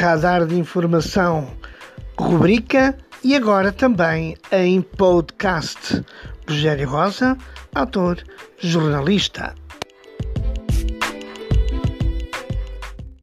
Radar de Informação, rubrica e agora também em podcast. Rogério Rosa, ator, jornalista.